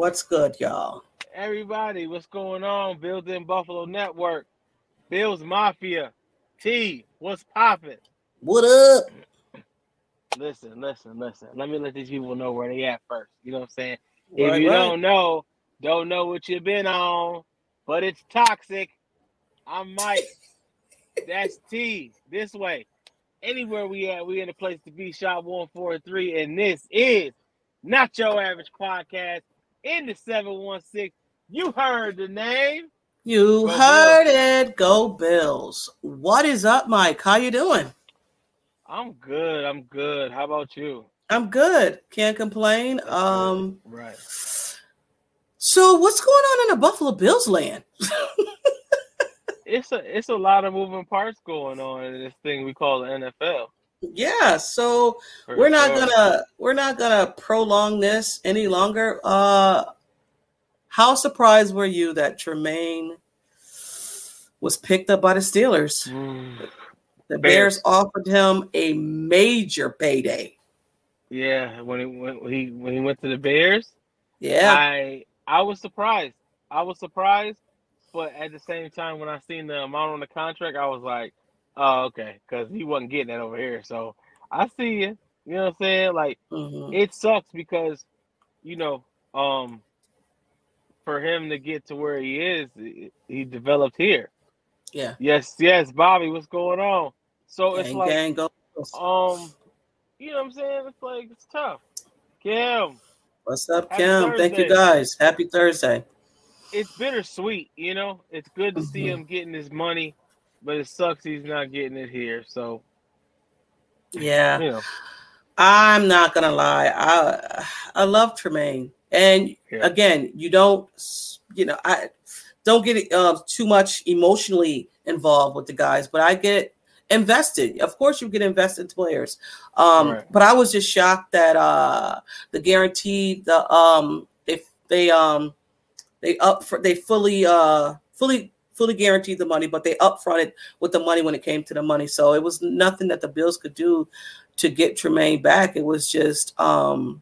What's good, y'all? Everybody, what's going on? Built in Buffalo Network, Bills Mafia, T, what's poppin'? What up? Listen, listen, listen. Let me let these people know where they at first. You know what I'm saying? If you right. don't know, don't know what you've been on, but it's toxic. I'm Mike. That's T. This way. Anywhere we at, we in a place to be. Four three, and this is not your average podcast in the seven one six. You heard the name. You Go heard it. Go Bills. What is up, Mike? How you doing? I'm good. I'm good. How about you? I'm good. Can't complain. Um, Right. so what's going on in the Buffalo Bills land? It's a it's a lot of moving parts going on in this thing we call the NFL. Yeah, so we're not gonna we're not gonna prolong this any longer. Uh how surprised were you that Tremaine was picked up by the Steelers? Mm, The Bears. Bears offered him a major payday. Yeah, when he when he when he went to the Bears, Yeah. I I was surprised. I was surprised, but at the same time, when I seen the amount on the contract, I was like, "Oh, okay," because he wasn't getting that over here. So I see you. You know what I'm saying? Like Mhm. it sucks because, you know, um, for him to get to where he is, he- developed here. Yeah. Yes, yes, Bobby, what's going on? So it's Gang, like, gang, um, you know what I'm saying? It's like it's tough. Kim, What's up, Happy Kim? Thank you guys. Happy Thursday. it's bittersweet, you know. It's good to see Mhm. him getting his money, but it sucks he's not getting it here. So Yeah. you know, I'm not gonna lie. I I love Tremaine. And Yeah. again, you don't you know, I don't get uh, too much emotionally involved with the guys, but I get invested. Of course you get invested in players. Um Right. but I was just shocked that uh the guaranteed the um they they um they up for they fully uh fully fully guaranteed the money, but they upfronted with the money when it came to the money. So it was nothing that the Bills could do to get Tremaine back. It was just um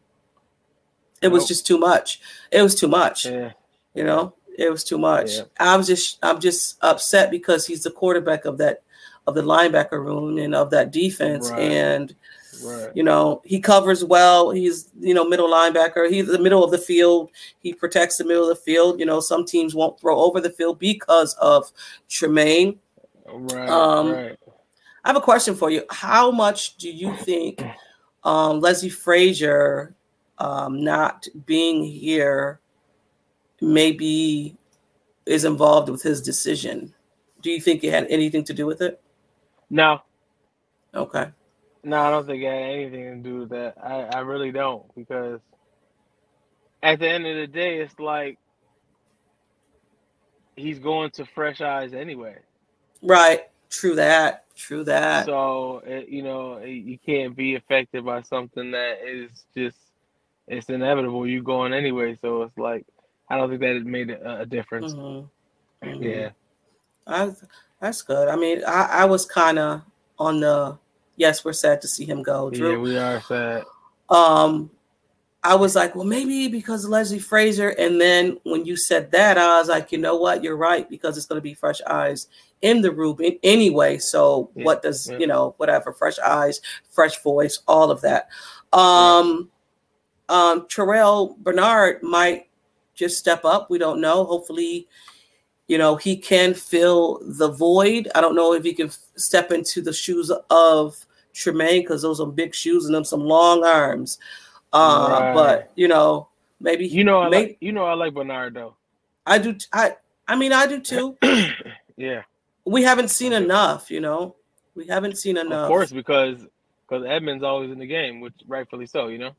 it was Nope. just too much. It was too much. yeah, You know, it was too much. Yeah. I was just I'm just upset because he's the quarterback of that of the linebacker room and of that defense. Right. And right. you know, he covers well. He's, you know, middle linebacker. He's the middle of the field. He protects the middle of the field. You know, some teams won't throw over the field because of Tremaine. Right, Um, right. I have a question for you. How much do you think um, Leslie Frazier um, not being here maybe is involved with his decision? Do you think it had anything to do with it? No, Okay. No, I don't think it had anything to do with that. I, I really don't because at the end of the day, it's like he's going to fresh eyes anyway. Right. True that. True that. So it, you know you can't be affected by something that is just it's inevitable. You're going anyway, so it's like I don't think that it made a, a difference. Mhm. Mhm. Yeah, I, that's good. I mean, I, I was kind of on the yes, we're sad to see him go. yeah, we are sad. um, I was like, well, maybe because of Leslie Frazier. And then when you said that, I was like, you know what? You're right because it's going to be fresh eyes in the room in, anyway. So Yeah, what does yeah. you know whatever fresh eyes, fresh voice, all of that. Um, um, Terrell Bernard might just step up. We don't know. Hopefully, you know he can fill the void. I don't know if he can f- step into the shoes of Tremaine because those are big shoes and them some long arms. Uh, Right. But you know, maybe You know, I like, you know, I like Bernard though. I do. I I mean, I do too. yeah, We haven't seen enough. You know, we haven't seen enough. of course, because because Edmunds always in the game, which rightfully so. You know.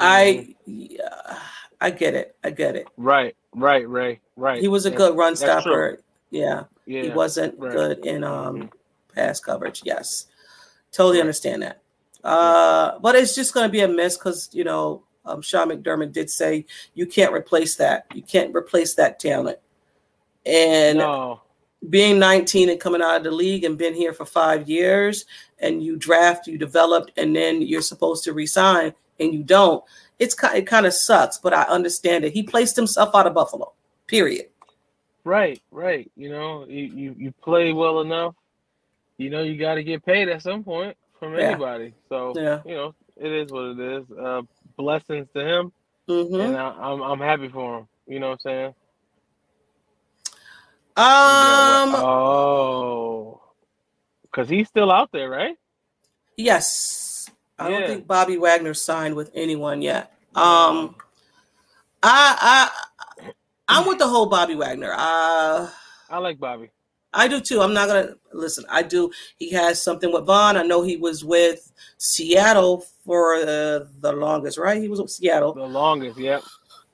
I yeah, I get it. I get it. Right, right, Ray, right. He was a Yeah, good run stopper. Yeah, Yeah, he wasn't right. good in um Mhm. pass coverage. Yes, totally understand that. Uh, but it's just going to be a miss because you know um, Sean McDermott did say you can't replace that. You can't replace that talent. And no, being 19 and coming out of the league and been here for five years, and you draft, you developed, and then you're supposed to resign and you don't. It's it kind of sucks, but I understand it. He placed himself out of Buffalo. Period. right, right. You know, you you, you play well enough. You know, you got to get paid at some point from Yeah. anybody. So Yeah. you know, it is what it is. Uh, blessings to him, hmm and I, I'm I'm happy for him. You know what I'm saying? Um. oh, because he's still out there, right? Yes. I don't think Bobby Wagner signed with anyone yet. Um. I I I'm with the whole Bobby Wagner. Uh I like Bobby. I do too. I'm not gonna listen. I do. He has something with Von. I know he was with Seattle for uh, the longest, right? He was with Seattle, The longest, yep.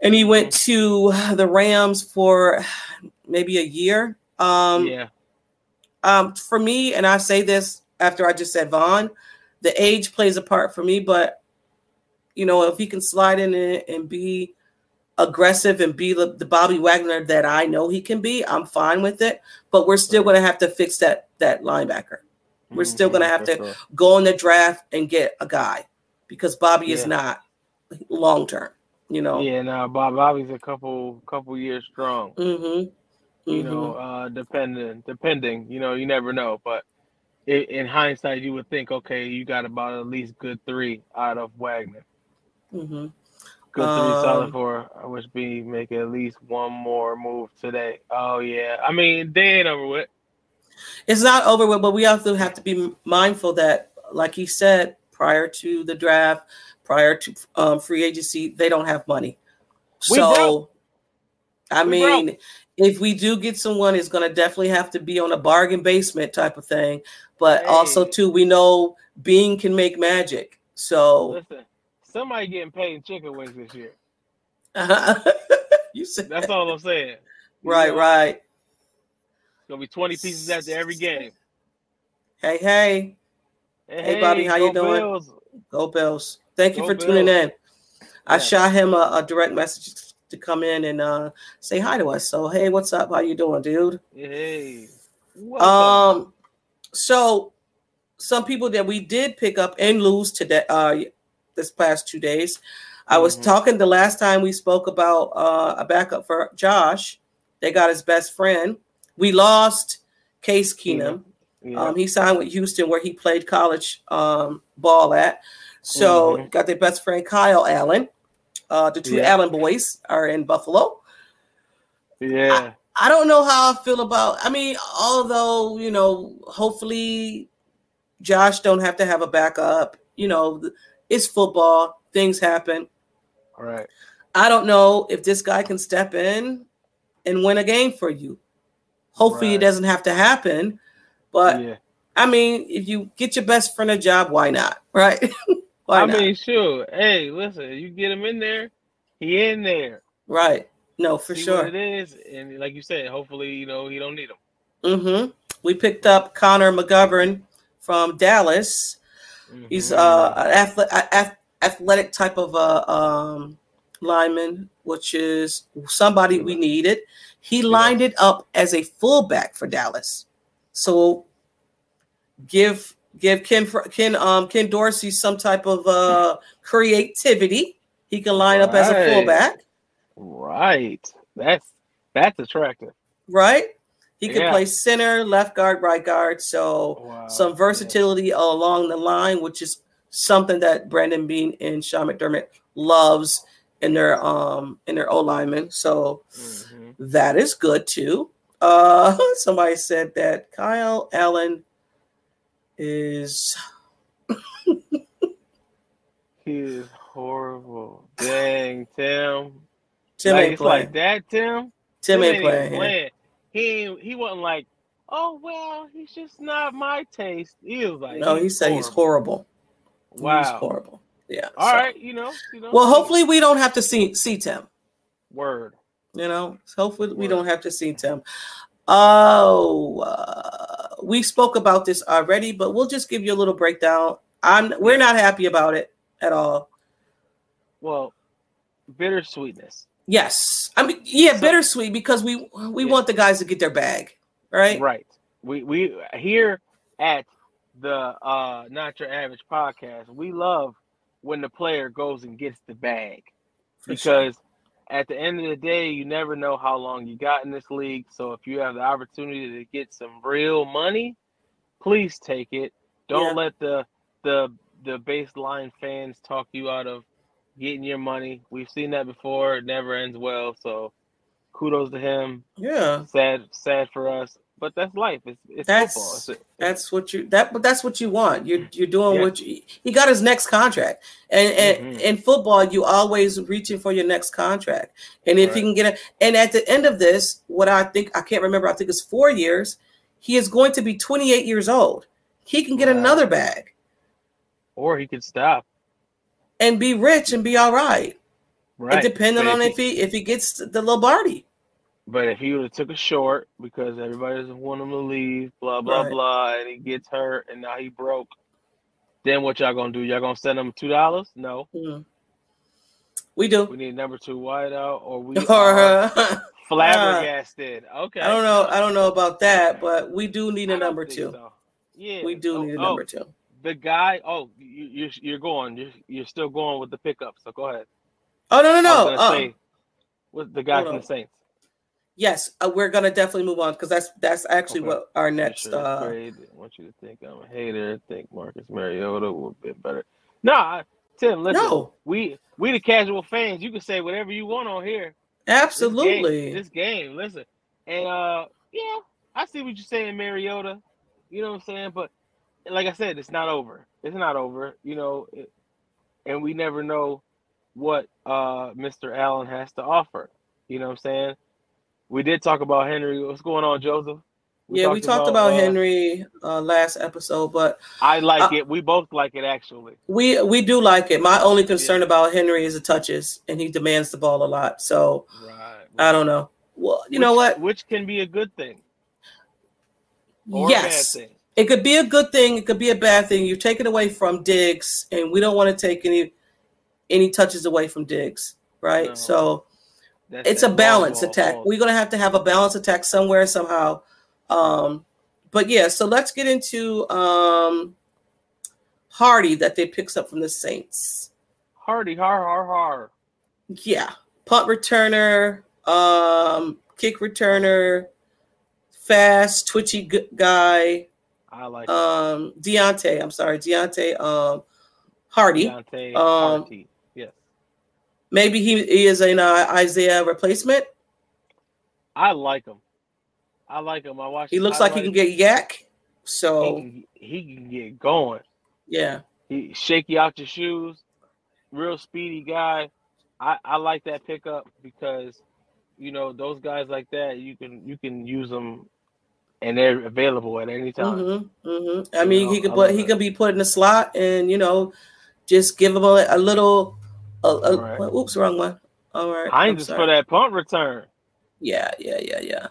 and he went to the Rams for maybe a year. Um, yeah, um, for me, and I say this after I just said Von, the age plays a part for me. But you know, if he can slide in and be aggressive and be the, the Bobby Wagner that I know he can be, I'm fine with it. But we're still going to have to fix that that linebacker. We're still gonna Mhm, have to-. Go in the draft and get a guy because Bobby is not long term. You know. Yeah, now Bob Bobby's a couple couple years strong. Mm-hmm. You know, uh, depending depending, you know, you never know. But i in hindsight, you would think, okay, you got about at least good three out of Wagner. Mm-hmm. Good three solid Um, four. I wish we make at least one more move today. Oh yeah, I mean they ain't over with. It's not over with, but we also have to be mindful that, like he said, prior to the draft, prior to um, free agency, they don't have money. We so, broke. I We mean, if we do get someone, it's going to definitely have to be on a bargain basement type of thing. But also, too, we know Beane can make magic. So, Listen, somebody getting paid in chicken wings this year. you said That's all I'm saying. You right, know, right. It's gonna be 20 pieces after every game. Hey, hey, Hey, Bobby, how you doing? Bills. go Bills! Thank you Go for tuning in. I Yeah. shot him a, a direct message to come in and uh, say hi to us. So, hey, what's up? How you doing, dude? Hey. Welcome. Um, so some people that we did pick up and lose today, uh, this past two days. I was Mhm. talking the last time we spoke about uh, a backup for Josh. They got his best friend. We lost Case Keenum. yeah. Um, he signed with Houston, where he played college um, ball at. So Mhm. got their best friend Kyle Allen. Uh, the two Yeah. Allen boys are in Buffalo. yeah. I don't know how I feel about. I mean, although you know, hopefully, Josh don't have to have a backup. You know, it's football; things happen. All right. I don't know if this guy can step in and win a game for you. Hopefully, Right. it doesn't have to happen. But yeah. I mean, if you get your best friend a job, why not? Right? why I not? mean, sure. Hey, listen, you get him in there, he in there. right? No, for See sure. it is, and like you said, hopefully, you know, he don't need him. Mm-hmm. We picked up Connor McGovern from Dallas. He's Mhm. uh, an athletic type of a um, lineman, which is somebody we needed. He lined it up as a fullback for Dallas. So give give Ken Ken um Ken Dorsey some type of uh creativity. He can line up as a fullback, Right. That's that's attractive. right? He can Yeah. play center, left guard, right guard. So Wow. some versatility along the line, which is something that Brandon Beane and Sean McDermott loves in their um in their O linemen. So Mhm. that is good too. Uh somebody said that Kyle Allen is He is horrible. Dang, Tim. Tim like, ain't it's like that, Tim. Tim ain't even playing. playing. He he wasn't like, oh well, he's just not my taste. He was like, No, he said he's horrible. Wow, He's horrible. Yeah. All so- right, you know, you know. Well, hopefully we don't have to see see Tim. word. You know, hopefully we don't have to see Tim. Oh, uh, we spoke about this already, but we'll just give you a little breakdown. I'm we're not happy about it at all. Well, bittersweetness. Yes, I mean, yeah, So- bittersweet because we we Yeah. want the guys to get their bag, right? Right. We we here at the uh Not Your Average podcast, we love when the player goes and gets the bag. For sure. because at the end of the day, you never know how long you got in this league. So if you have the opportunity to get some real money, please take it. Don't Yeah. let the the the baseline fans talk you out of getting your money. We've seen that before. It never ends well. So kudos to him. Yeah, Sad sad for us, but that's life. It's it's That's- football. It's a- that's what you that but that's what you want. You're you're doing Yeah. what you, he got his next contract, and and Mhm. in football you always reaching for your next contract. And if he Right. can get it, and at the end of this, what I think I can't remember, I think it's four years. He is going to be 28 years old. He can get Wow. another bag or he could stop. And be rich and be all right. Right. And depending But on if if he if he gets the Lombardi. But if he would have took a short because everybody doesn't want him to leave, blah blah Right. blah, and he gets hurt and now he broke, then what y'all gonna do? Y'all gonna send him two dollars? No, Mm. We do. we need number two wide out, or we Or are uh, flabbergasted. Okay, I don't know. I don't know about that, but we do need a number two. so. Yeah, We do Oh, need a oh, number two. The guy. Oh, you, you're you're going. You're you're still going with the pickup. So go ahead. Oh no no no. Uh, say, with the guy from on. the Saints. yes, uh, we're gonna definitely move on because that's that's actually Okay. what our next. Sure, Uh. I want you to think I'm a hater. Think Marcus Mariota would be better. Nah, Tim, listen. no, We we the casual fans. You can say whatever you want on here. This game- absolutely. This game, listen. And uh yeah, I see what you're saying, Mariota. You know what I'm saying? But like I said, it's not over. It's not over, you know, it, and we never know what uh Mr. Allen has to offer. You know what I'm saying? We did talk about Henry. What's going on, Joseph? yeah, we talked about, uh, Henry uh, last episode, but I like uh, it. We both like it actually. we we do like it. My only concern about Henry is the touches, and he demands the ball a lot. So Right. I don't know. Well, you know what? Which can be a good thing or a bad Yes, thing. It could be a good thing. It could be a bad thing. You take it away from Diggs, and we don't want to take any any touches away from Diggs, right? No. So That's it's a balance ball attack. halt. We're gonna have to have a balance attack somewhere somehow. Um, but yeah, so let's get into um Harty that they picks up from the Saints. Harty, har har har. Yeah, punt returner, um, kick returner, fast, twitchy guy. I like. Um, Deonte, I'm sorry, Deonte. Um, Harty. Deonte um, Harty. Yes. Maybe he, he is an uh, Isaiah replacement. I like him. I like him. I watched. Him. He looks like he can get yak. So He can, he can get going. yeah, He shake you out your shoes. Real speedy guy. I I like that pickup because, you know, those guys like that you can you can use them, and they're available at any time. Mm-hmm, mm-hmm. I You mean, know, he could I put he could be put in the slot, and you know, just give him a, a little. A, a, Right. Oops, wrong one. All right. Hines is for that punt return. Yeah, yeah, yeah, yeah.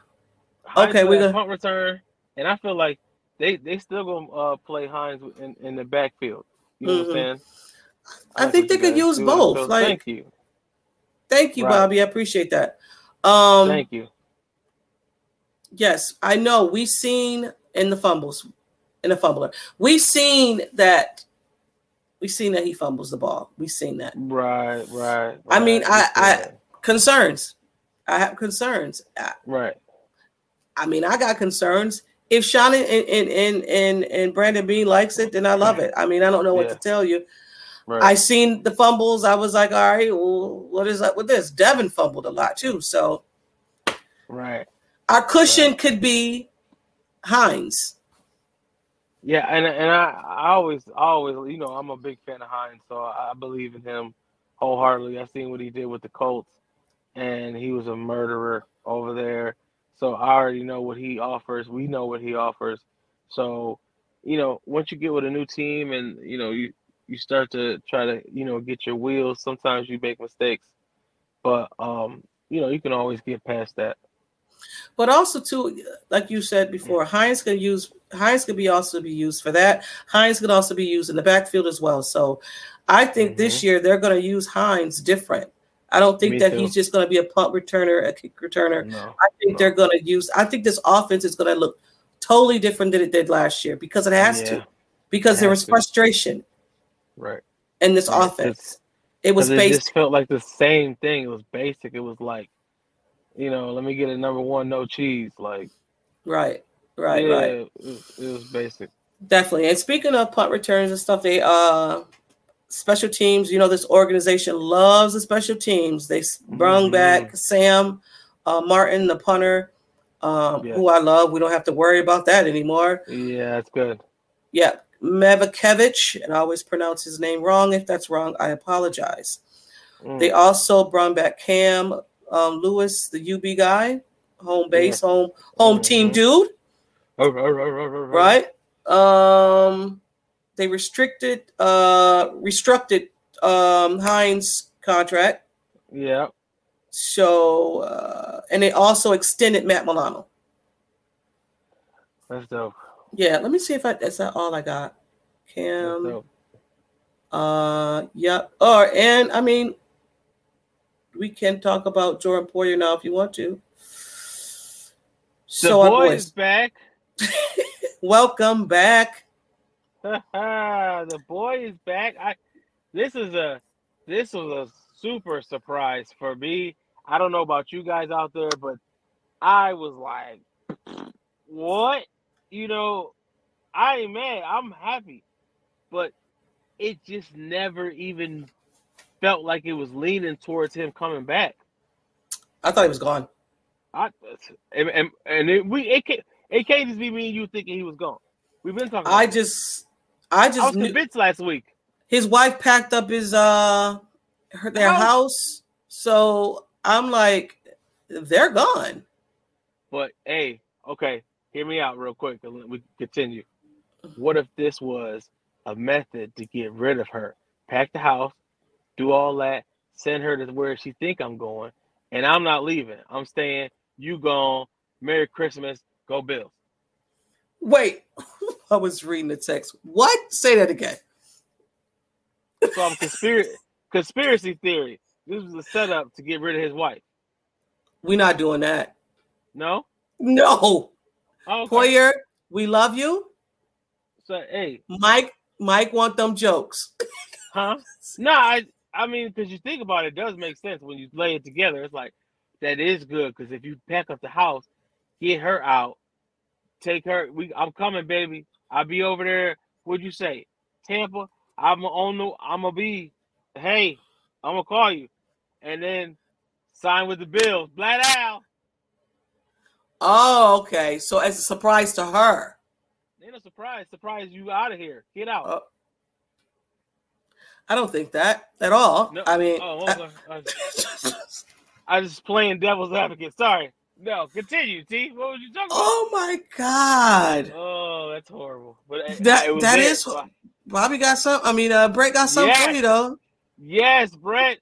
Hines Okay, we that gonna- punt return, and I feel like they they still gonna uh, play Hines in, in the backfield. You know what Mhm. I'm saying? I That's think they could use both. Like, thank you, thank you, Right. Bobby. I appreciate that. Um, thank you. Yes, I know. We've seen in the fumbles, in the fumbler, we've seen that. We've seen that he fumbles the ball. We've seen that Right, right. I mean, right. I- I- concerns. I have concerns. I, right. I mean, I got concerns. If Sean and and and and, and Brandon Beane likes it, then I love it. I mean, I don't know what Yeah. to tell you. Right. I seen the fumbles. I was like, all right, well, what is up with this? Devin fumbled a lot too. So right. Our cushion could be Hines. Yeah, and and I, I always always you know I'm a big fan of Hines, so I, believe in him wholeheartedly. I seen what he did with the Colts, and he was a murderer over there. So I already know what he offers. We know what he offers. So, you know, once you get with a new team and you know you you start to try to you know get your wheels. Sometimes you make mistakes, but um, you know you can always get past that. But also too, like you said before, Hines can use Hines could be also be used for that. Hines could also be used in the backfield as well. So I think this Mhm. year they're going to use Hines different. I don't think Me that too. he's just going to be a punt returner, a kick returner. No, I think No. they're going to use. I think this offense is going to look totally different than it did last year because it has Yeah. to. Because there was to. frustration right. in this Right. offense. It was it just felt like the same thing. It was basic. It was like, you know, let me get a number one, no cheese. Like, Right, right, yeah, right. It, was, it was basic. Definitely. And speaking of punt returns and stuff, they uh special teams, you know, this organization loves the special teams. They brung Mhm. back Sam uh, Martin, the punter, um, Yeah. who I love. We don't have to worry about that anymore. Yeah, that's good. Yeah, Matakevich, and I always pronounce his name wrong. If that's wrong, I apologize. Mm. They also brought back Cam um, Lewis, the UB guy, home base, home home team Mhm. dude. Oh, oh, oh, right? Um, they restricted, uh, restructed um Hines contract. Yeah. So, uh, and they also extended Matt Milano. That's dope. Yeah, let me see if I that's not all I got. Cam, uh, yeah. Or and I mean, we can talk about Jordan Poyer now if you want to. The So, boy is back. welcome back. the boy is back. I this is a this was a super surprise for me. I don't know about you guys out there, but I was like, what? You know, I ain't mad. I'm happy. But it just never even felt like it was leaning towards him coming back. I thought he was gone. I and and, and it, we it can't it can't just be me and you thinking he was gone. We've been talking. I just, I I just was knew. convinced last week. his wife packed up his uh her, their House. house. So I'm like, they're gone. But hey, okay, hear me out real quick and we continue. What if this was a method to get rid of her? Pack the house, do all that, send her to where she think I'm going, and I'm not leaving. I'm staying. You gone. Merry Christmas. Go Bills. Wait, I was reading the text. What? Say that again. So I'm conspiracy conspiracy theory. This was a setup to get rid of his wife. We're not doing that. No. No. Oh, okay. Poyer, we love you. So hey, Mike, Mike want them jokes. Huh? No, I I mean, because you think about it, it does make sense when you lay it together. It's like that is good because if you pack up the house, get her out, take her. We, I'm coming, baby. I'll be over there. What'd you say, Tampa? I'm on the. I'm gonna be. Hey, I'm gonna call you, and then sign with the Bills. Black out. Oh, okay. So as a surprise to her. Ain't no surprise. Surprise you out of here. Get out. Oh. I don't think that at all. No. I mean, oh, okay. I, was, I just playing devil's advocate. Sorry. No, continue, T. What was you talking about? oh my God. Oh, that's horrible. But it- That- it that is- Bobby got some. I mean, uh, Brett got something for Yes. you though. Yes, Brett.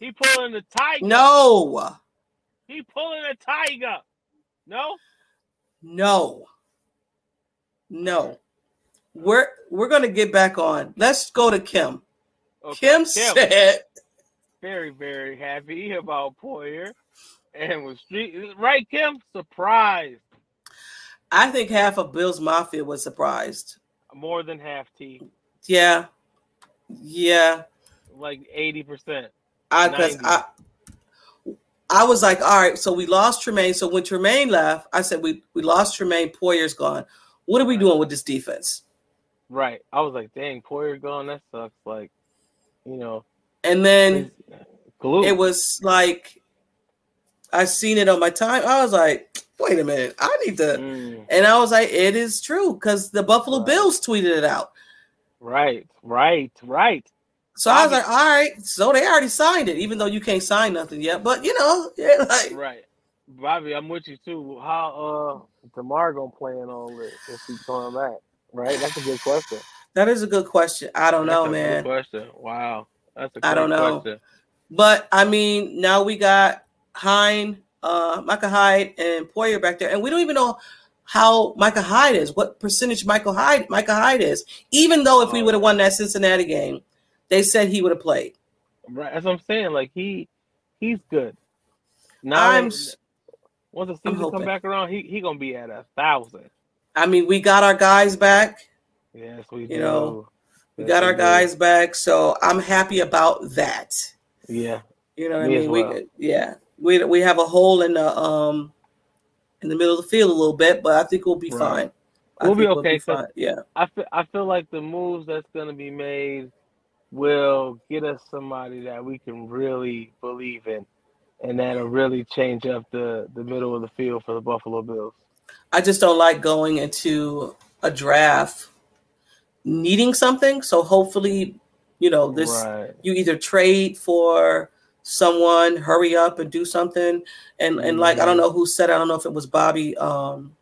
He pulling the tiger. No, He pulling the tiger. No. no, no. We're we're gonna get back on. Let's go to Kim. Okay, Kim said, very, very happy about Poyer and was street right, Kim? Surprised. I think half of Bills Mafia was surprised. More than half T. Yeah. Yeah. Like 80%. I because I I was like, all right, so we lost Tremaine. So when Tremaine left, I said we we lost Tremaine, Poyer's gone. What are we doing with this defense? Right. I was like, dang, Poyer gone. That sucks. Like, you know, And then glue. it was like I seen it on my time. I was like, wait a minute, I need to Mm, and I was like, it is true because the Buffalo Right. Bills tweeted it out. right, right, right. So I was like, all right, so they already signed it, even though you can't sign nothing yet. But you know, yeah, like Right. Bobby, I'm with you too. How uh Damar gonna play in all this if he's coming back? Right? That's a good question. That is a good question. I don't know, man. That's a good man. question. Wow. That's a I don't know. question. But I mean, now we got Hine, uh, Micah Hyde, and Poyer back there, and we don't even know how Micah Hyde is, what percentage Michael Hyde, Micah Hyde is. Even though if we would have won that Cincinnati game, they said he would have played. Right. That's what I'm saying. Like he he's good. Now I'm, once the season come back around, he he gonna be at a thousand. I mean, we got our guys back. Yes, we You do. know, We Yes, got our guys back, so I'm happy about that. Yeah. You know what Me I mean? well. We yeah, we we have a hole in the um in the middle of the field a little bit, but I think we'll be Right. fine. I We'll be okay, 'cause- fine. Yeah. I feel, I feel like the moves that's going to be made will get us somebody that we can really believe in, and that'll really change up the, the middle of the field for the Buffalo Bills. I just don't like going into a draft needing something. So hopefully, you know, this right. you either trade for someone, hurry up and do something. And and like I don't Mhm. know who said, I don't know if it was Bobby, um,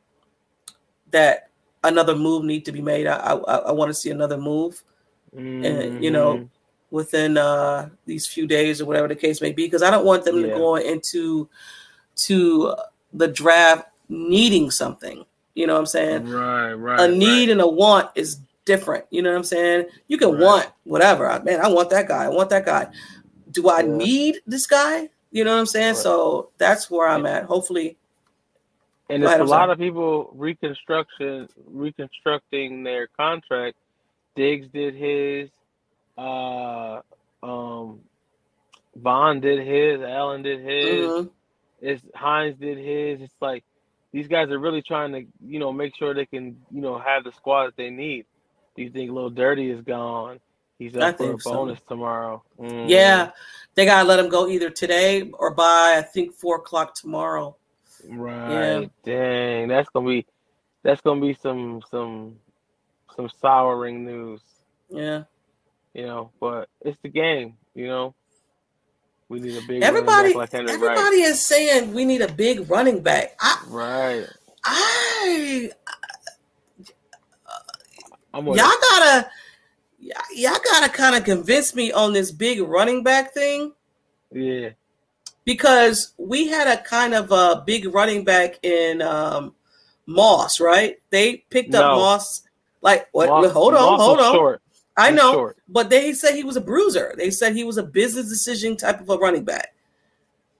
that another move need to be made. I I, I want to see another move and, you know, Mhm. within uh these few days or whatever the case may be, because I don't want them to go into to the draft needing something. You know what I'm saying? right, right. a need and a want is different. You know what I'm saying? You can Right. want whatever. I- Man, I want that guy. I want that guy. Do I Yeah. need this guy? You know what I'm saying? Right. So that's where I'm at. Hopefully, And it's a lot of people reconstruction reconstructing their contract. Diggs did his, uh, um, Von did his, Allen did his. Mhm. It's Hines did his. It's like these guys are really trying to, you know, make sure they can, you know, have the squad that they need. Do you think Lil Dirty is gone? He's I up for a think so. bonus tomorrow. Mm. yeah, they gotta let him go either today or by I think four o'clock tomorrow. Right. Yeah. Dang. That's gonna be that's gonna be some some some souring news, Yeah, you know, but it's the game, you know. We need a big running everybody, back like everybody is saying we need a big running back. I, Right. I, I'm y'all gotta, y'all gotta kind of convince me on this big running back thing. Yeah. because we had a kind of a big running back in um, Moss, right? They picked up No. Moss. Like, what? Moss- hold on, Moss hold on. Short. I know, short. but they said he was a bruiser. They said he was a business decision type of a running back,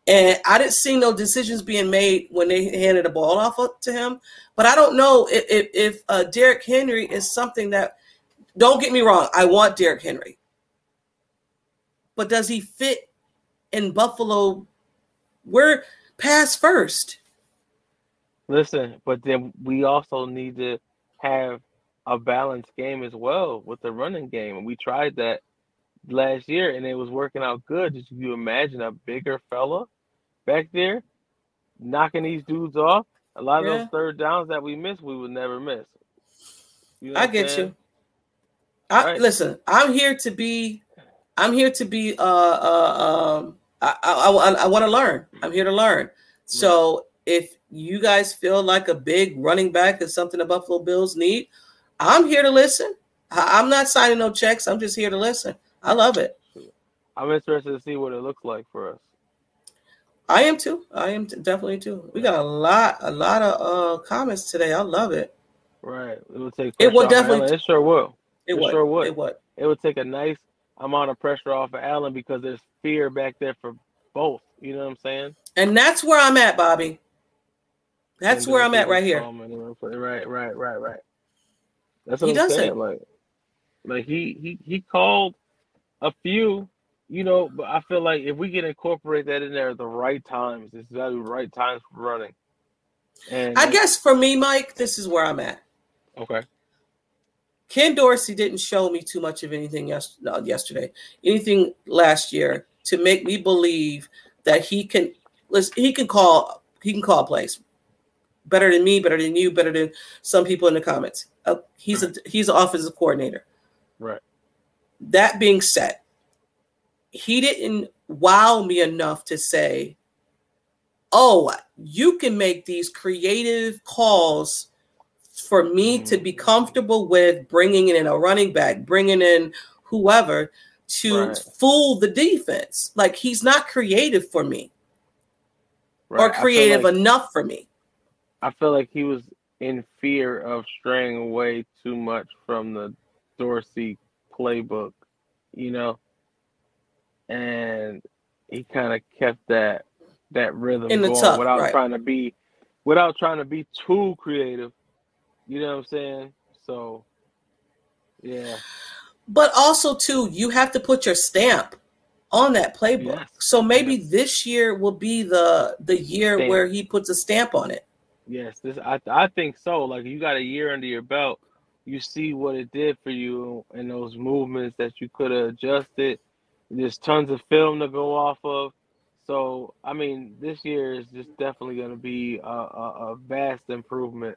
and I didn't see no decisions being made when they handed the ball off to him. But I don't know if if, if uh, Derrick Henry is something that. Don't get me wrong. I want Derrick Henry, but does he fit in Buffalo? We're pass first. Listen, but then we also need to have a balanced game as well with the running game. And we tried that last year and it was working out good. Just you imagine a bigger fella back there knocking these dudes off. A lot of Yeah. those third downs that we missed, we would never miss. You know I get saying? you. I, Right. Listen, I'm here to be. I'm here to be. Uh, uh, um, I, I, I, I want to learn. I'm here to learn. So if you guys feel like a big running back is something the Buffalo Bills need, I'm here to listen. I, I'm not signing no checks. I'm just here to listen. I love it. I'm interested to see what it looks like for us. I am too. I am t- definitely too. We got a lot, a lot of uh comments today. I love it. Right. It would take It off definitely-. It sure will. It It would. sure would. It would. It would take a nice amount of pressure off of Allen because there's fear back there for both. You know what I'm saying? And that's where I'm at, Bobby. That's where I'm at right here. Right, right, right, right. That's what He I'm does saying. it. Like, like he he he called a few, you know, but I feel like if we can incorporate that in there at the right times, it's got right times for running. And I guess for me, Mike, this is where I'm at. okay, Ken Dorsey didn't show me too much of anything yes, no, yesterday, anything last year to make me believe that he can listen, he can call he can call plays better than me, better than you, better than some people in the comments. Uh, he's a he's an offensive coordinator. right, That being said, he didn't wow me enough to say, "Oh, you can make these creative calls for me to be mm. comfortable with bringing in a running back, bringing in whoever to Right. fool the defense." Like he's not creative for me right. or creative like- enough for me. I feel like he was in fear of straying away too much from the Dorsey playbook, you know, and he kind of kept that that rhythm In the going without right. trying to be without trying to be too creative. You know what I'm saying? So, yeah, But also too, you have to put your stamp on that playbook. Yes. So maybe this year will be the the year Stamp. where he puts a stamp on it. yes, this I I think so. Like you got a year under your belt, you see what it did for you and those movements that you could have adjusted. There's tons of film to go off of. So I mean, this year is just definitely going to be a, a, a vast improvement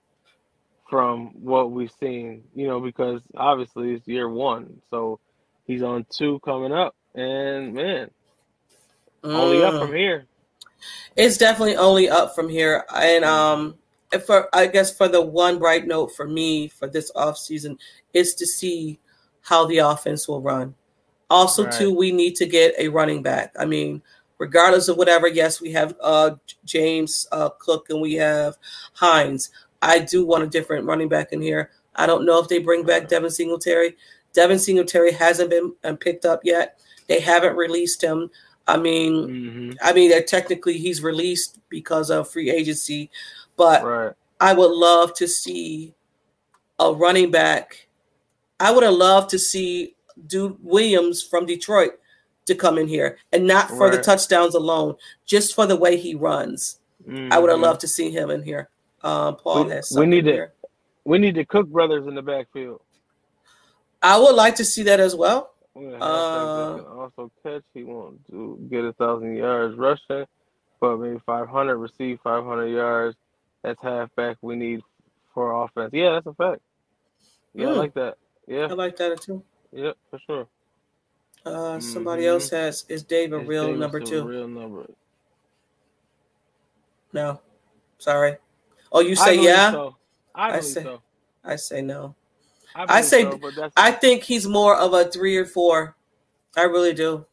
from what we've seen. You know, because obviously it's year one, so he's on two coming up, and man, only up Mm. from here. It's definitely only up from here. And um if for I guess for the one bright note for me for this offseason is to see how the offense will run. Also, Right. too, we need to get a running back. I mean, regardless of whatever, yes, we have uh James uh Cook and we have Hines. I do want a different running back in here. I don't know if they bring back Devin Singletary. Devin Singletary hasn't been um, picked up yet. They haven't released him. I mean, hmm I mean, technically he's released because of free agency, but Right. I would love to see a running back. I would have loved to see Dude Williams from Detroit to come in here and not for the touchdowns alone, just for the way he runs. I would have Mhm. loved to see him in here. Um, Paul We- has we need to-. We need the Cook brothers in the backfield. I would like to see that as well. Yeah, Uh, halfback that can also catch. He won't do get a thousand yards rushing, but maybe five hundred receive five hundred yards. That's halfback we need for offense. Yeah, that's a fact. Yeah, I Hmm. like that. Yeah, I like that too. Yeah, for sure. Uh, somebody Mhm. else has is Dave a Is real Davis number two? Real number. No, sorry. Oh, you say believe yeah? So. I I say- so. I say no. I, I say- so, I think he's more of a three or four. I really do.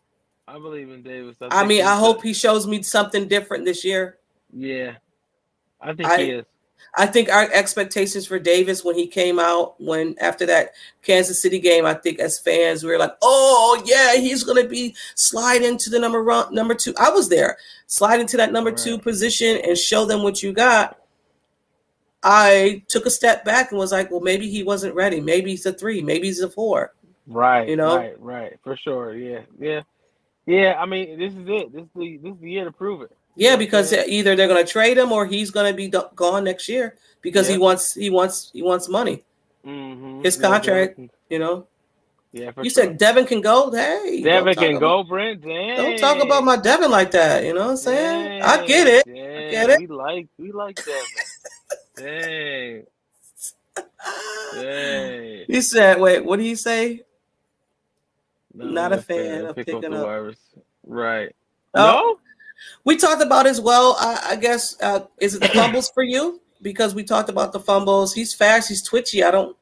I believe in Davis. I think mean, I I a- hope he shows me something different this year. Yeah, I think I- he is. I think our expectations for Davis when he came out, when after that Kansas City game, I think as fans we were like, "Oh yeah, he's going to be slide into the number run, number two. I was there, slide into that number two position and show them what you got. I took a step back and was like, "Well, maybe he wasn't ready. Maybe he's a three. Maybe he's a four. Right. You know? Right. Right. For sure. Yeah. Yeah. Yeah. I mean, this is it. This is the this is the year to prove it. Yeah, because Yeah. either they're going to trade him or he's going to be do- gone next year because he wants he wants he wants money. Mm-hmm. His contract, You know, Yeah. You sure. said Devin can go. Hey, Devin can about- go, Brent. Dang. Don't talk about my Devin like that. You know what I'm saying? I get it. Dang, get it. We like we like Devin. Dang. Dang. He said, "Wait, what did he say?" No, Not a fan of picking up. virus. Right. Oh, we talked about as well. I, I guess uh, is it the fumbles for you? Because we talked about the fumbles. He's fast. He's twitchy. I don't.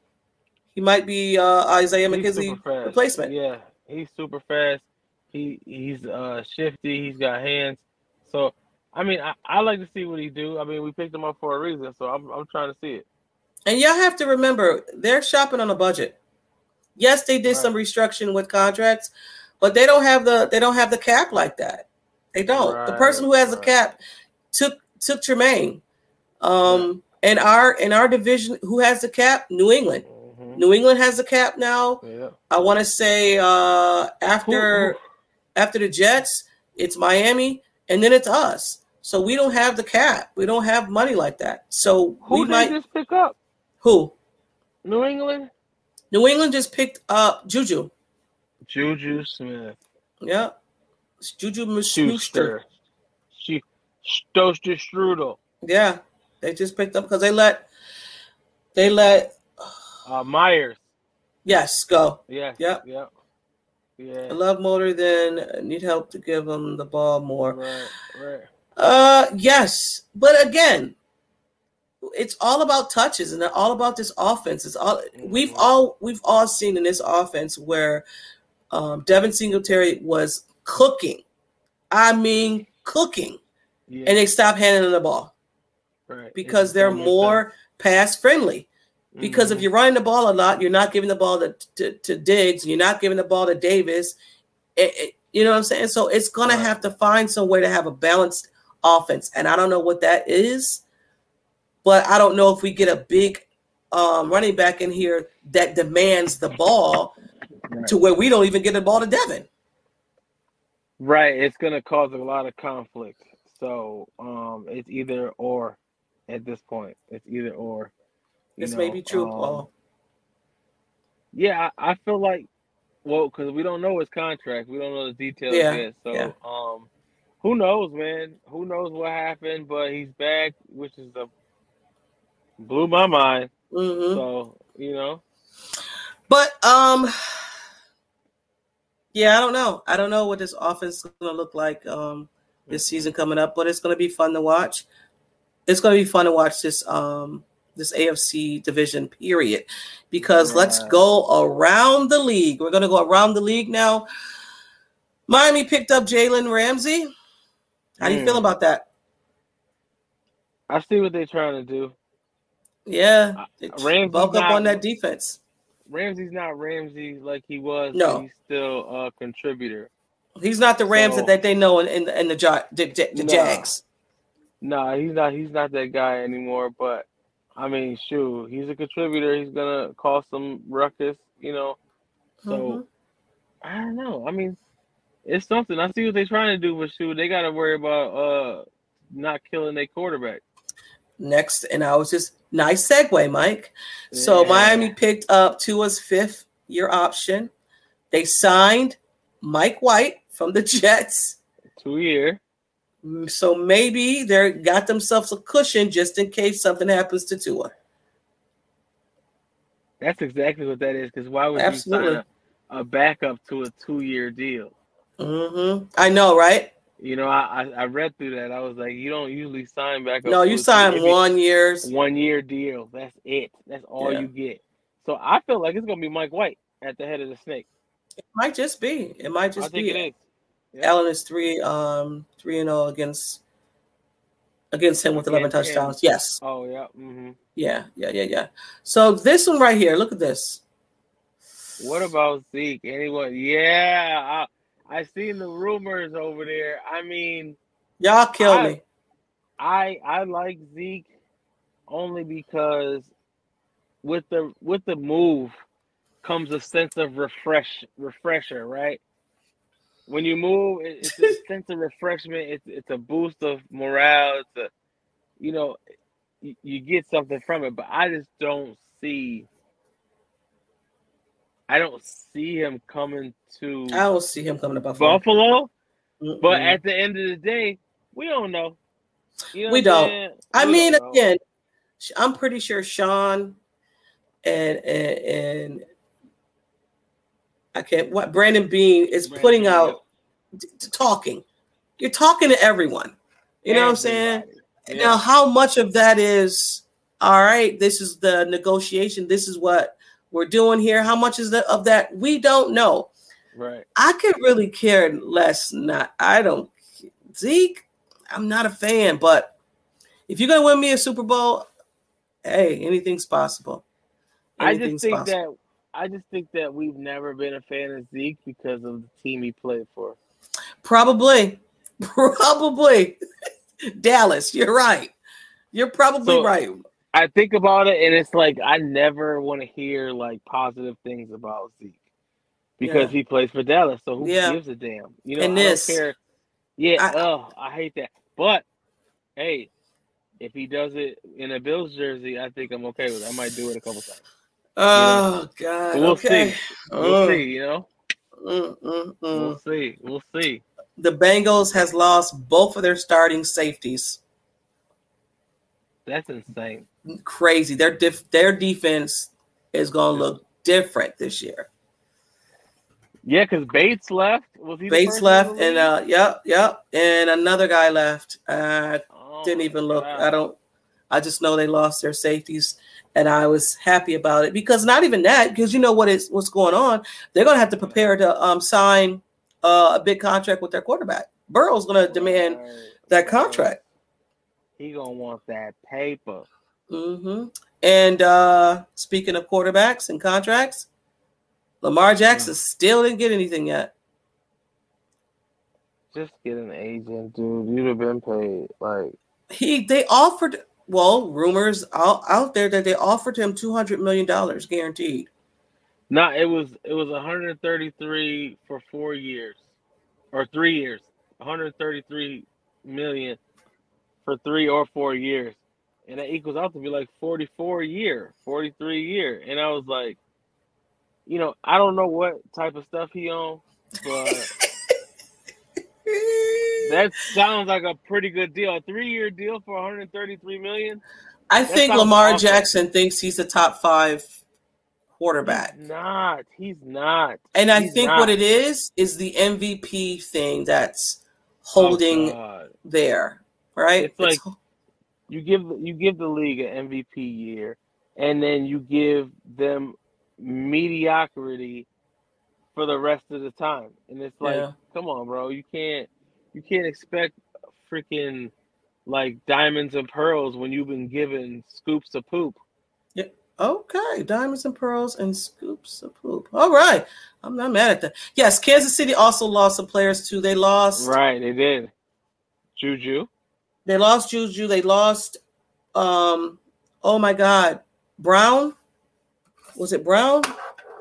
He might be uh, Isaiah. He's McKenzie replacement. Yeah, he's super fast. He he's uh shifty. He's got hands. So I mean, I, I like to see what he do. I mean, we picked him up for a reason, so I'm I'm trying to see it. And y'all have to remember, they're shopping on a budget. Yes, they did some restructuring with contracts, but they don't have the they don't have the cap like that. They don't. the person who has the Right, cap took took Tremaine. Um, and our in our division, who has the cap? New England. Mhm. New England has the cap now. Yeah. I want to say uh after Who- after the Jets, it's Miami, and then it's us. So we don't have the cap. We don't have money like that. So Who we did might just pick up? who? New England? New England just picked up Juju. Juju Smith. Yeah. Juju Schuster. She Stoster Strudel. Yeah. They just picked up because they let they let Uh, Meyers. yes go. Yes. Yep. Yep. Yeah. I love motor then need help to give them the ball more. Right. Right. Uh yes, but again, it's all about touches and all about this offense. It's all we've Mhm. all we've all seen in this offense where um Devin Singletary was cooking. I mean cooking. Yeah. And they stop handing the ball right. Because they're more pass friendly. Because if Mhm. you're running the ball a lot, you're not giving the ball to, to, to Diggs, you're not giving the ball to Davis. It- it- you know what I'm saying? So it's going to have to find some way to have a balanced offense. And I don't know what that is, but I don't know if we get a big um, running back in here that demands the ball Right. to where we don't even get the ball to Devin. Right, it's gonna cause a lot of conflict. So um it's either or at this point. It's either or. This may be true, um, Paul. Yeah, I, I feel like well, because we don't know his contract. We don't know the details Yeah, yet. So yeah. um who knows, man? Who knows what happened, but he's back, which is a blew my mind. hmm So, you know. But um, yeah, I don't know. I don't know what this offense is going to look like um this season coming up, but it's going to be fun to watch. It's going to be fun to watch this um this AFC division period because let's go around the league. We're going to go around the league now. Miami picked up Jalen Ramsey. How do you Mm. feel about that? I see what they're trying to do. Yeah, Ramsey's bulk up on that defense. Ramsey's not Ramsey like he was. No. he's still a contributor. He's not the Rams So- that, that they know in in the, in the, the, the, the Nah. Jags. Nah, he's not. He's not that guy anymore. But I mean, shoot, he's a contributor. He's gonna cause some ruckus, you know. So Mhm. I don't know. I mean, it's something. I see what they're trying to do, but shoot, they got to worry about uh not killing their quarterback. Next, and I was just nice segue, Mike. So Miami picked up Tua's fifth year option. They signed Mike White from the Jets. Two year. So maybe they got themselves a cushion just in case something happens to Tua. That's exactly what that is. Because why would Absolutely. you sign a, a backup to a two year deal? hmm I know, right? You know, I, I read through that. I was like, you don't usually sign back. No, you sign one years. one year deal. That's it. That's all Yeah. you get. So I feel like it's gonna be Mike White at the head of the snake. It might just be. It might just I just think be. it is. Yeah. Allen is three, um, three and zero against against him with eleven Against him. touchdowns. Yes. Oh yeah. hmm Yeah. Yeah. Yeah. Yeah. So this one right here. Look at this. What about Zeke? Anyone? Yeah, I I seen the rumors over there. I mean, Y'all kill I- me. I I like Zeke only because with the with the move comes a sense of refresh refresher, right? When you move, it- it's a sense of refreshment. It's it's a boost of morale. It's a you know you, you get something from it, but I just don't see. I don't see him coming to I don't see him coming to Buffalo. Buffalo. Mm-mm. But at the end of the day, we don't know. You know We don't. saying? I We mean, don't again, I'm pretty sure Sean and and, and I can't. What Brandon Beane is Brandon putting out t- t- talking. You're talking to everyone. You know what I'm saying? Everybody. Now, how much of that is all right? This is the negotiation. This is what we're doing here. How much is that of that? We don't know. Right. I could really care less. Not I don't Zeke. I'm not a fan, but if you're gonna win me a Super Bowl, hey, anything's possible. I just think possible. I just think that we've never been a fan of Zeke because of the team he played for. Probably, probably Dallas. You're right. You're probably So- right. I think about it, and it's like I never want to hear like positive things about Zeke because Yeah. he plays for Dallas. So who Yeah. gives a damn? You know, And I this- don't care. Yeah, I- oh, I hate that. But hey, if he does it in a Bills jersey, I think I'm okay with it. I might do it a couple times. Oh God. But we'll okay. see. We'll Oh. see. You know, Mm, mm, we'll mm. see. We'll see. The Bengals has lost both of their starting safeties. That's insane. Crazy. Their def- their defense is going to look different this year. Yeah, because Bates left. Was he? Bates left, and uh, yep, yep, and another guy left. Uh, Oh didn't even look. God. I don't. I just know they lost their safeties, and I was happy about it because not even that, because you know what is what's going on. They're going to have to prepare to um, sign uh, a big contract with their quarterback. Burrow's going to demand Right, that contract. He gonna want that paper. Hmm And uh, speaking of quarterbacks and contracts, Lamar Jackson still didn't get anything yet. Just get an agent, dude. You'd have been paid. Like, He they offered well rumors out, out there that they offered him two hundred million dollars guaranteed. no, it was it was 133 for four years, or three years. 133 million for three or four years, and that equals out to be like 44 a year, 43 a year. And I was like, you know, I don't know what type of stuff he on, but that sounds like a pretty good deal. A three-year deal for 133 million. I think Lamar awesome. Jackson thinks he's a top five quarterback. He's not. He's not. And I He's think not. what it is is the MVP thing that's oh, holding Oh, there, right? It's like- you give you give the league an MVP year, and then you give them mediocrity for the rest of the time, and it's like, Yeah. come on, bro, you can't you can't expect freaking like diamonds and pearls when you've been given scoops of poop. Yeah. okay, diamonds and pearls and scoops of poop. All right, I'm not mad at that. Yes, Kansas City also lost some players too. They lost. Right, they did. Juju. They lost Juju. They lost. Um. Oh my God, Brown. Was it Brown?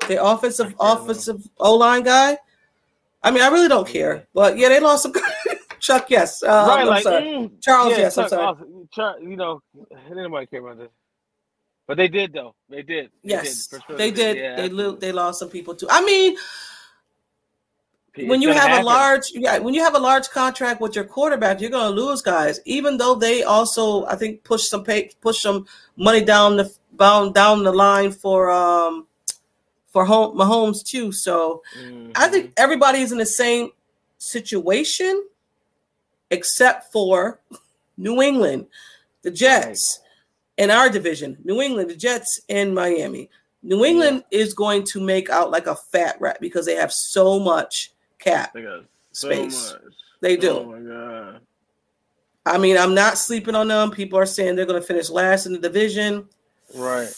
The offensive offensive O line guy. I mean, I really don't care, but yeah, they lost some. Chuck, yes. Uh, right, I'm like sorry. mm, Charles, yeah, yes, I'm sorry. Chuck, you know, nobody care about this. But they did though. They did. They Yes, did, sure they did. Yeah, they lo- they lost some people too. I mean, when you have happen. a large yeah, when you have a large contract with your quarterback, you're going to lose guys. Even though they also, I think, push some pay, push some money down the down down the line for um for home Mahomes too. So I think Mhm. everybody is in the same situation, except for New England, the Jets, in our division. New England, the Jets, and Miami. New England is going to make out like a fat rat because they have so much cap. They so space. much. They do. Oh my god. I mean, I'm not sleeping on them. People are saying they're going to finish last in the division. Right.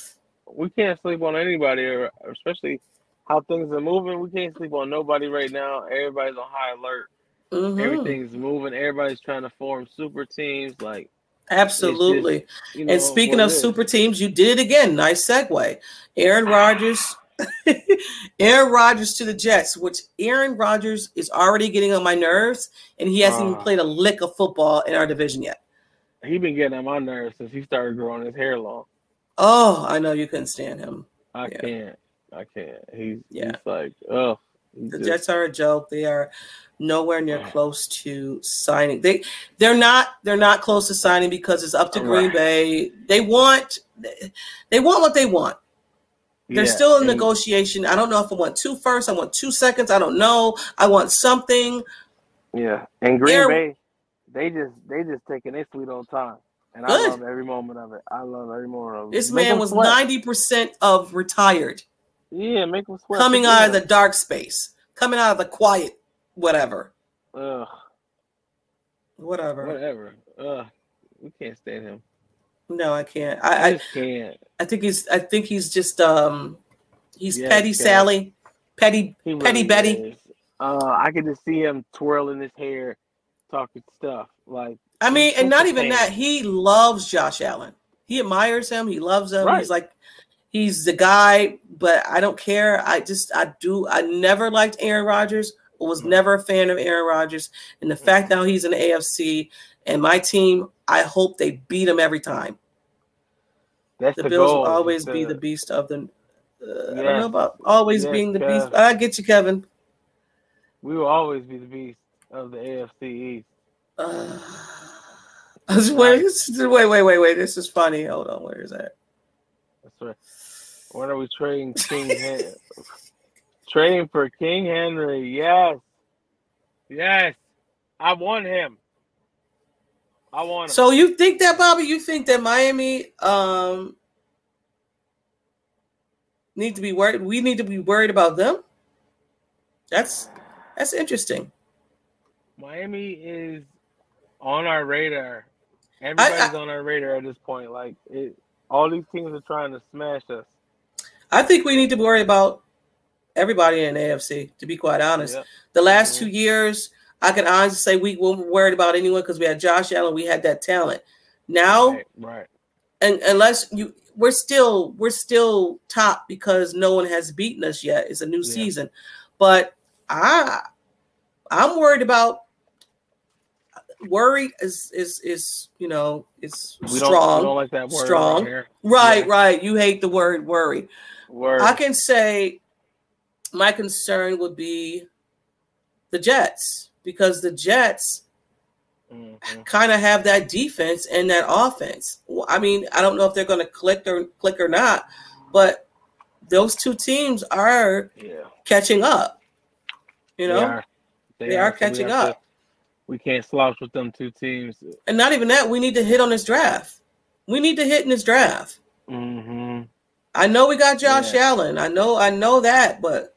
We can't sleep on anybody, especially how things are moving. We can't sleep on nobody right now. Everybody's on high alert. Mhm. Everything's moving. Everybody's trying to form super teams. Like Absolutely. you know. and speaking of super teams, you did it again. Nice segue. Aaron Rodgers, Aaron Rodgers to the Jets, which Aaron Rodgers is already getting on my nerves, and he hasn't even Ah. played a lick of football in our division yet. He's been getting on my nerves since he started growing his hair long. Oh, I know you couldn't stand him. I Yeah. can't. I can't. He's Yeah. he's like, oh. he The just- Jets are a joke. They are nowhere near close to signing. They they're not they're not close to signing because it's up to Green Right. Bay. They want they want what they want. They're Yeah, still in negotiation. I don't know if I want two first. I want two seconds. I don't know. I want something. Yeah, and Green Bay, they just they just taking their sweet old time, and I Good. love every moment of it. I love every moment of it. This Make man was ninety percent of retired, Yeah, make them sweat. coming out of the dark space, coming out of the quiet, whatever, Ugh, whatever. whatever. Ugh, we can't stand him. No, I can't. I, I, can't. I think he's I think he's just um He's Yes, petty. Sally, petty He Petty really Betty. Uh, I can just see him twirling his hair, talking stuff like. I mean, and not even that. He loves Josh Allen. He admires him. He loves him. Right. He's like, he's the guy. But I don't care. I just, I do. I never liked Aaron Rodgers. Was Mm. never a fan of Aaron Rodgers. And the fact now he's in the AFC and my team, I hope they beat them every time. That's The, the, Bills goal, will always to- be the beast of the. Uh, I don't know about always Yes, being the beast. I get you, Kevin. We will always be the beast of the AFC East. Uh, I was- wait, wait, wait, wait, wait. This is funny. Hold on. Where is that? That's right. When are we trading King Hen- trading for King Henry? Yes, yes. I want him. I want him. So you think that, Bobby? You think that Miami um need to be worried? We need to be worried about them. That's that's interesting. Miami is on our radar. Everybody's on our radar at this point. Like it, all these teams are trying to smash us. I think we need to worry about everybody in the AFC. To be quite honest, Yep. the last Mhm. two years, I can honestly say we weren't worried about anyone because we had Josh Allen. We had that talent. Now, Right, right. and unless you, we're still we're still top because no one has beaten us yet. It's a new Yeah. season, but I I'm worried about. Worried is is is you know We don't, strong. we don't like that word Strong. right right, Yeah. right. You hate the word worry. Word. I can say my concern would be the Jets because the Jets Mhm. kind of have that defense and that offense. I mean, I don't know if they're going to click or click or not, but those two teams are Yeah. catching up. You They know, are, They are so we catching to- up. we can't slouch with them two teams. and not even that. We need to hit on this draft. We need to hit in this draft. hmm I know we got Josh Yeah. Allen. I know, I know that, but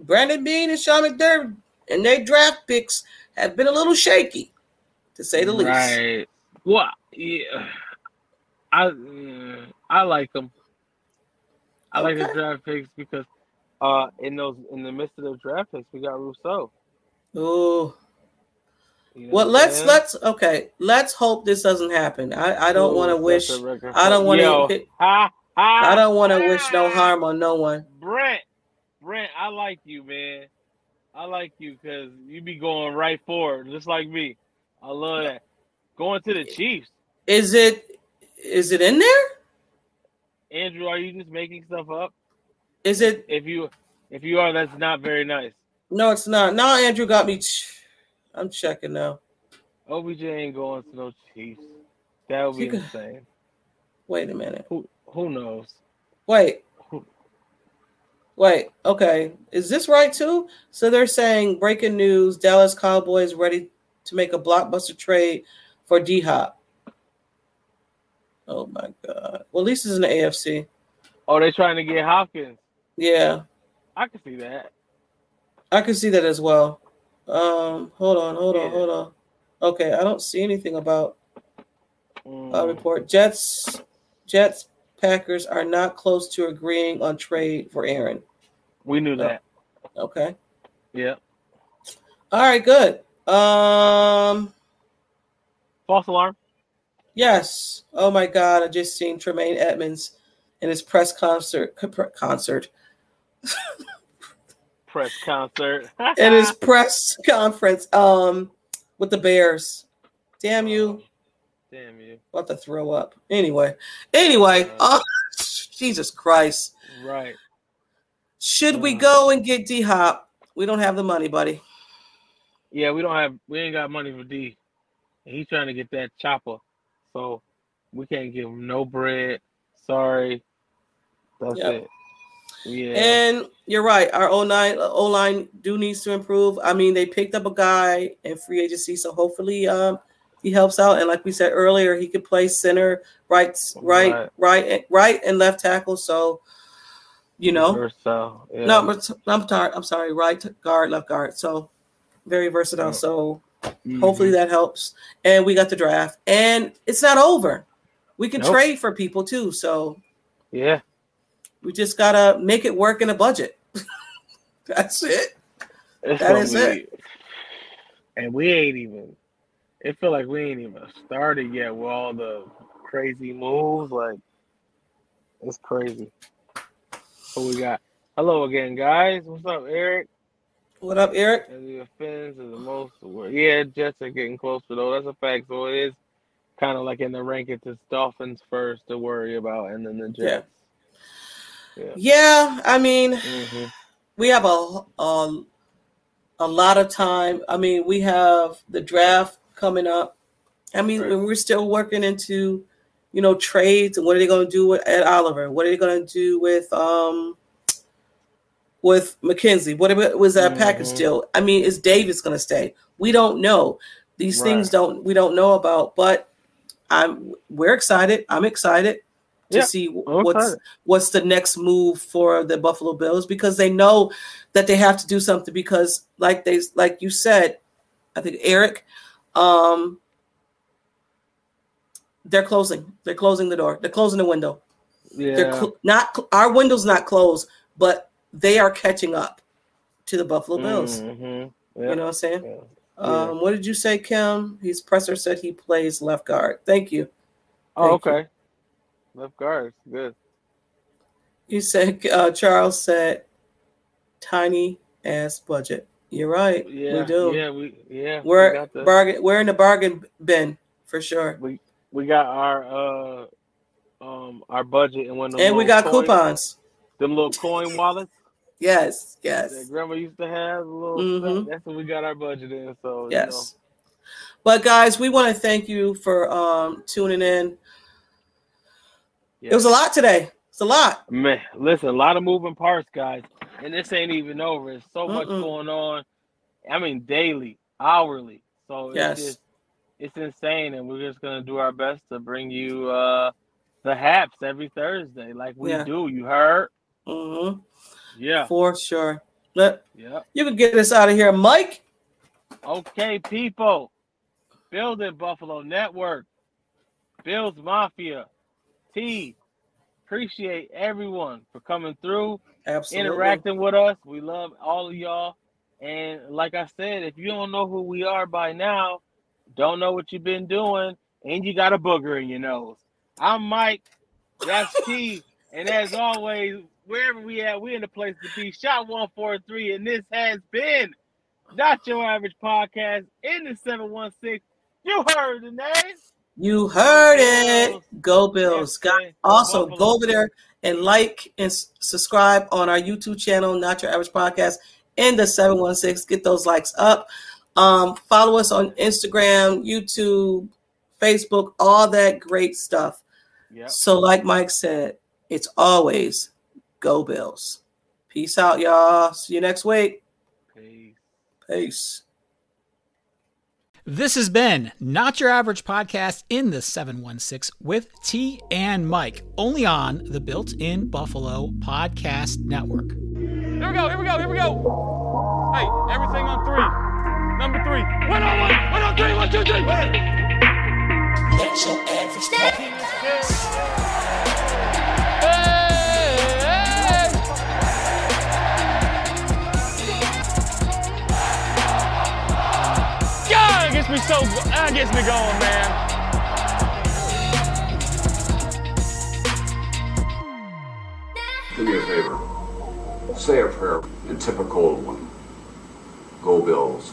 Brandon Beane and Sean McDermott and their draft picks have been a little shaky, to say the least. Right. Well, yeah. I mm, I like them. I like the draft picks because uh in those in the midst of those draft picks we got Rousseau. Ooh. You know Well, let's let's okay. Let's hope this doesn't happen. I I don't want to wish. I don't wanna Yo, hit- ha, ha, I don't want to wish no harm on no one. Brent, Brent, I like you, man. I like you because you be going right forward, just like me. I love that. Going to the Chiefs. Is it is it in there? Andrew, are you just making stuff up? Is it? If you if you are, that's not very nice. No, it's not. No, Andrew got me. ch- I'm checking now. OBJ ain't going to no Chiefs. That would be could- insane. Wait a minute. Who who knows? Wait. Wait. Okay. Is this right too? So they're saying breaking news: Dallas Cowboys ready to make a blockbuster trade for D Hop. Oh my God. Well, at least it's in the AFC. Oh, they're trying to get Hopkins. Yeah, I can see that. I can see that as well. Um, hold on, hold on, Yeah. hold on. Okay, I don't see anything about Mm, uh, report. Jets, Jets, Packers are not close to agreeing on trade for Aaron. We knew that. Okay. Yeah. All right, good. Um, False alarm. yes. Oh my God, I just seen Tremaine Edmunds in his press concert concert Press concert. in his press conference um with the Bears. Damn you. Damn you. About to throw up. Anyway. Anyway, oh, Jesus Christ. Right. Should we go and get D Hop? We don't have the money, buddy. Yeah, we don't have we ain't got money for D. And he's trying to get that chopper. So we can't give him no bread. Sorry. That's Yep. it. Yeah. And you're right. Our O line O line do needs to improve. I mean, they picked up a guy in free agency, so hopefully um he helps out. And like we said earlier, he could play center, right, right, Right. right, right, and left tackle. So you know, Versatile. Yeah. no, but I'm sorry, I'm sorry, right guard, left guard. So very versatile. Yeah. So Mhm. hopefully that helps. And we got the draft, and it's not over. We can Nope. trade for people too. So Yeah. We just gotta make it work in a budget. That's it. It's That is it. And we ain't even. It feel like we ain't even started yet with all the crazy moves. Like it's crazy. What we got? Hello again, guys. What's up, Eric? What up, Eric? And the offense is the most. Yeah, Jets are getting closer though. That's a fact. So it is kind of like in the rankings. It's Dolphins first to worry about, and then the Jets. Yeah, I mean, hmm we have a, a a lot of time. I mean, we have the draft coming up. I mean, Right. we're still working into, you know, trades and what are they going to do with Ed Oliver? What are they going to do with um with McKenzie? What about- was that package Mhm. deal? I mean, is Davis going to stay? We don't know. These things don't we don't know about, but I'm we're excited. I'm excited to Yeah, see what's what's the next move for the Buffalo Bills because they know that they have to do something because like they like you said, I think Eric, um they're closing. They're closing the door. They're closing the window. They're Yeah. cl- not our window's not closed, but they are catching up to the Buffalo Bills. Mhm. You know what I'm saying? Yeah. Um, what did you say, Kim? His presser said he plays left guard. Thank you. Oh, Thank you. okay. Left guard. Good. You said uh, Charles said tiny ass budget. You're right. Yeah. we do. Yeah. We yeah. we We're got the bargain. We're in the bargain bin for sure. we got our uh um our budget and them And we got coin- coupons. Them little coin wallets Yes, that yes, grandma used to have. A little Mhm. That's what we got our budget in. So you yes. But guys, we want to thank you for um tuning in. know, It was a lot today. It's a lot. Man, listen, a lot of moving parts, guys, and this ain't even over. There's so much Mm-mm. going on. I mean, daily, hourly. So Yes. it's just it's insane, and we're just gonna do our best to bring you uh the haps every Thursday, like we Yeah. do. You heard? Mm-hmm. Yeah, For sure. Let yeah. you can get us out of here, Mike. Okay, people. Built in Buffalo Network, Bills Mafia, T. Appreciate everyone for coming through. Absolutely. interacting with us. We love all of y'all. And like I said, if you don't know who we are by now, don't know what you've been doing, and you got a booger in your nose. I'm Mike. That's T. and as always, wherever we at, we in the place to be. Shot 143, and this has been Not Your Average Podcast in the 716. You heard the name. You heard it. Go Bills. Guys, also go over there and like and subscribe on our YouTube channel, Not Your Average Podcast, in the 716. Get those likes up. Um, follow us on Instagram, YouTube, Facebook, all that great stuff. Yep. So, like Mike said, it's always go Bills. Peace out, y'all. See you next week. Peace. Peace. This has been Not Your Average Podcast in the 716 with T and Mike, only on the Built in Buffalo Podcast Network. Here we go, here we go, here we go. On three, one, two, three. Hey, hey. God, it gets me so, uh, that gets me going, man. Do me a favor. Say a prayer and tip a cold one. Go Bills.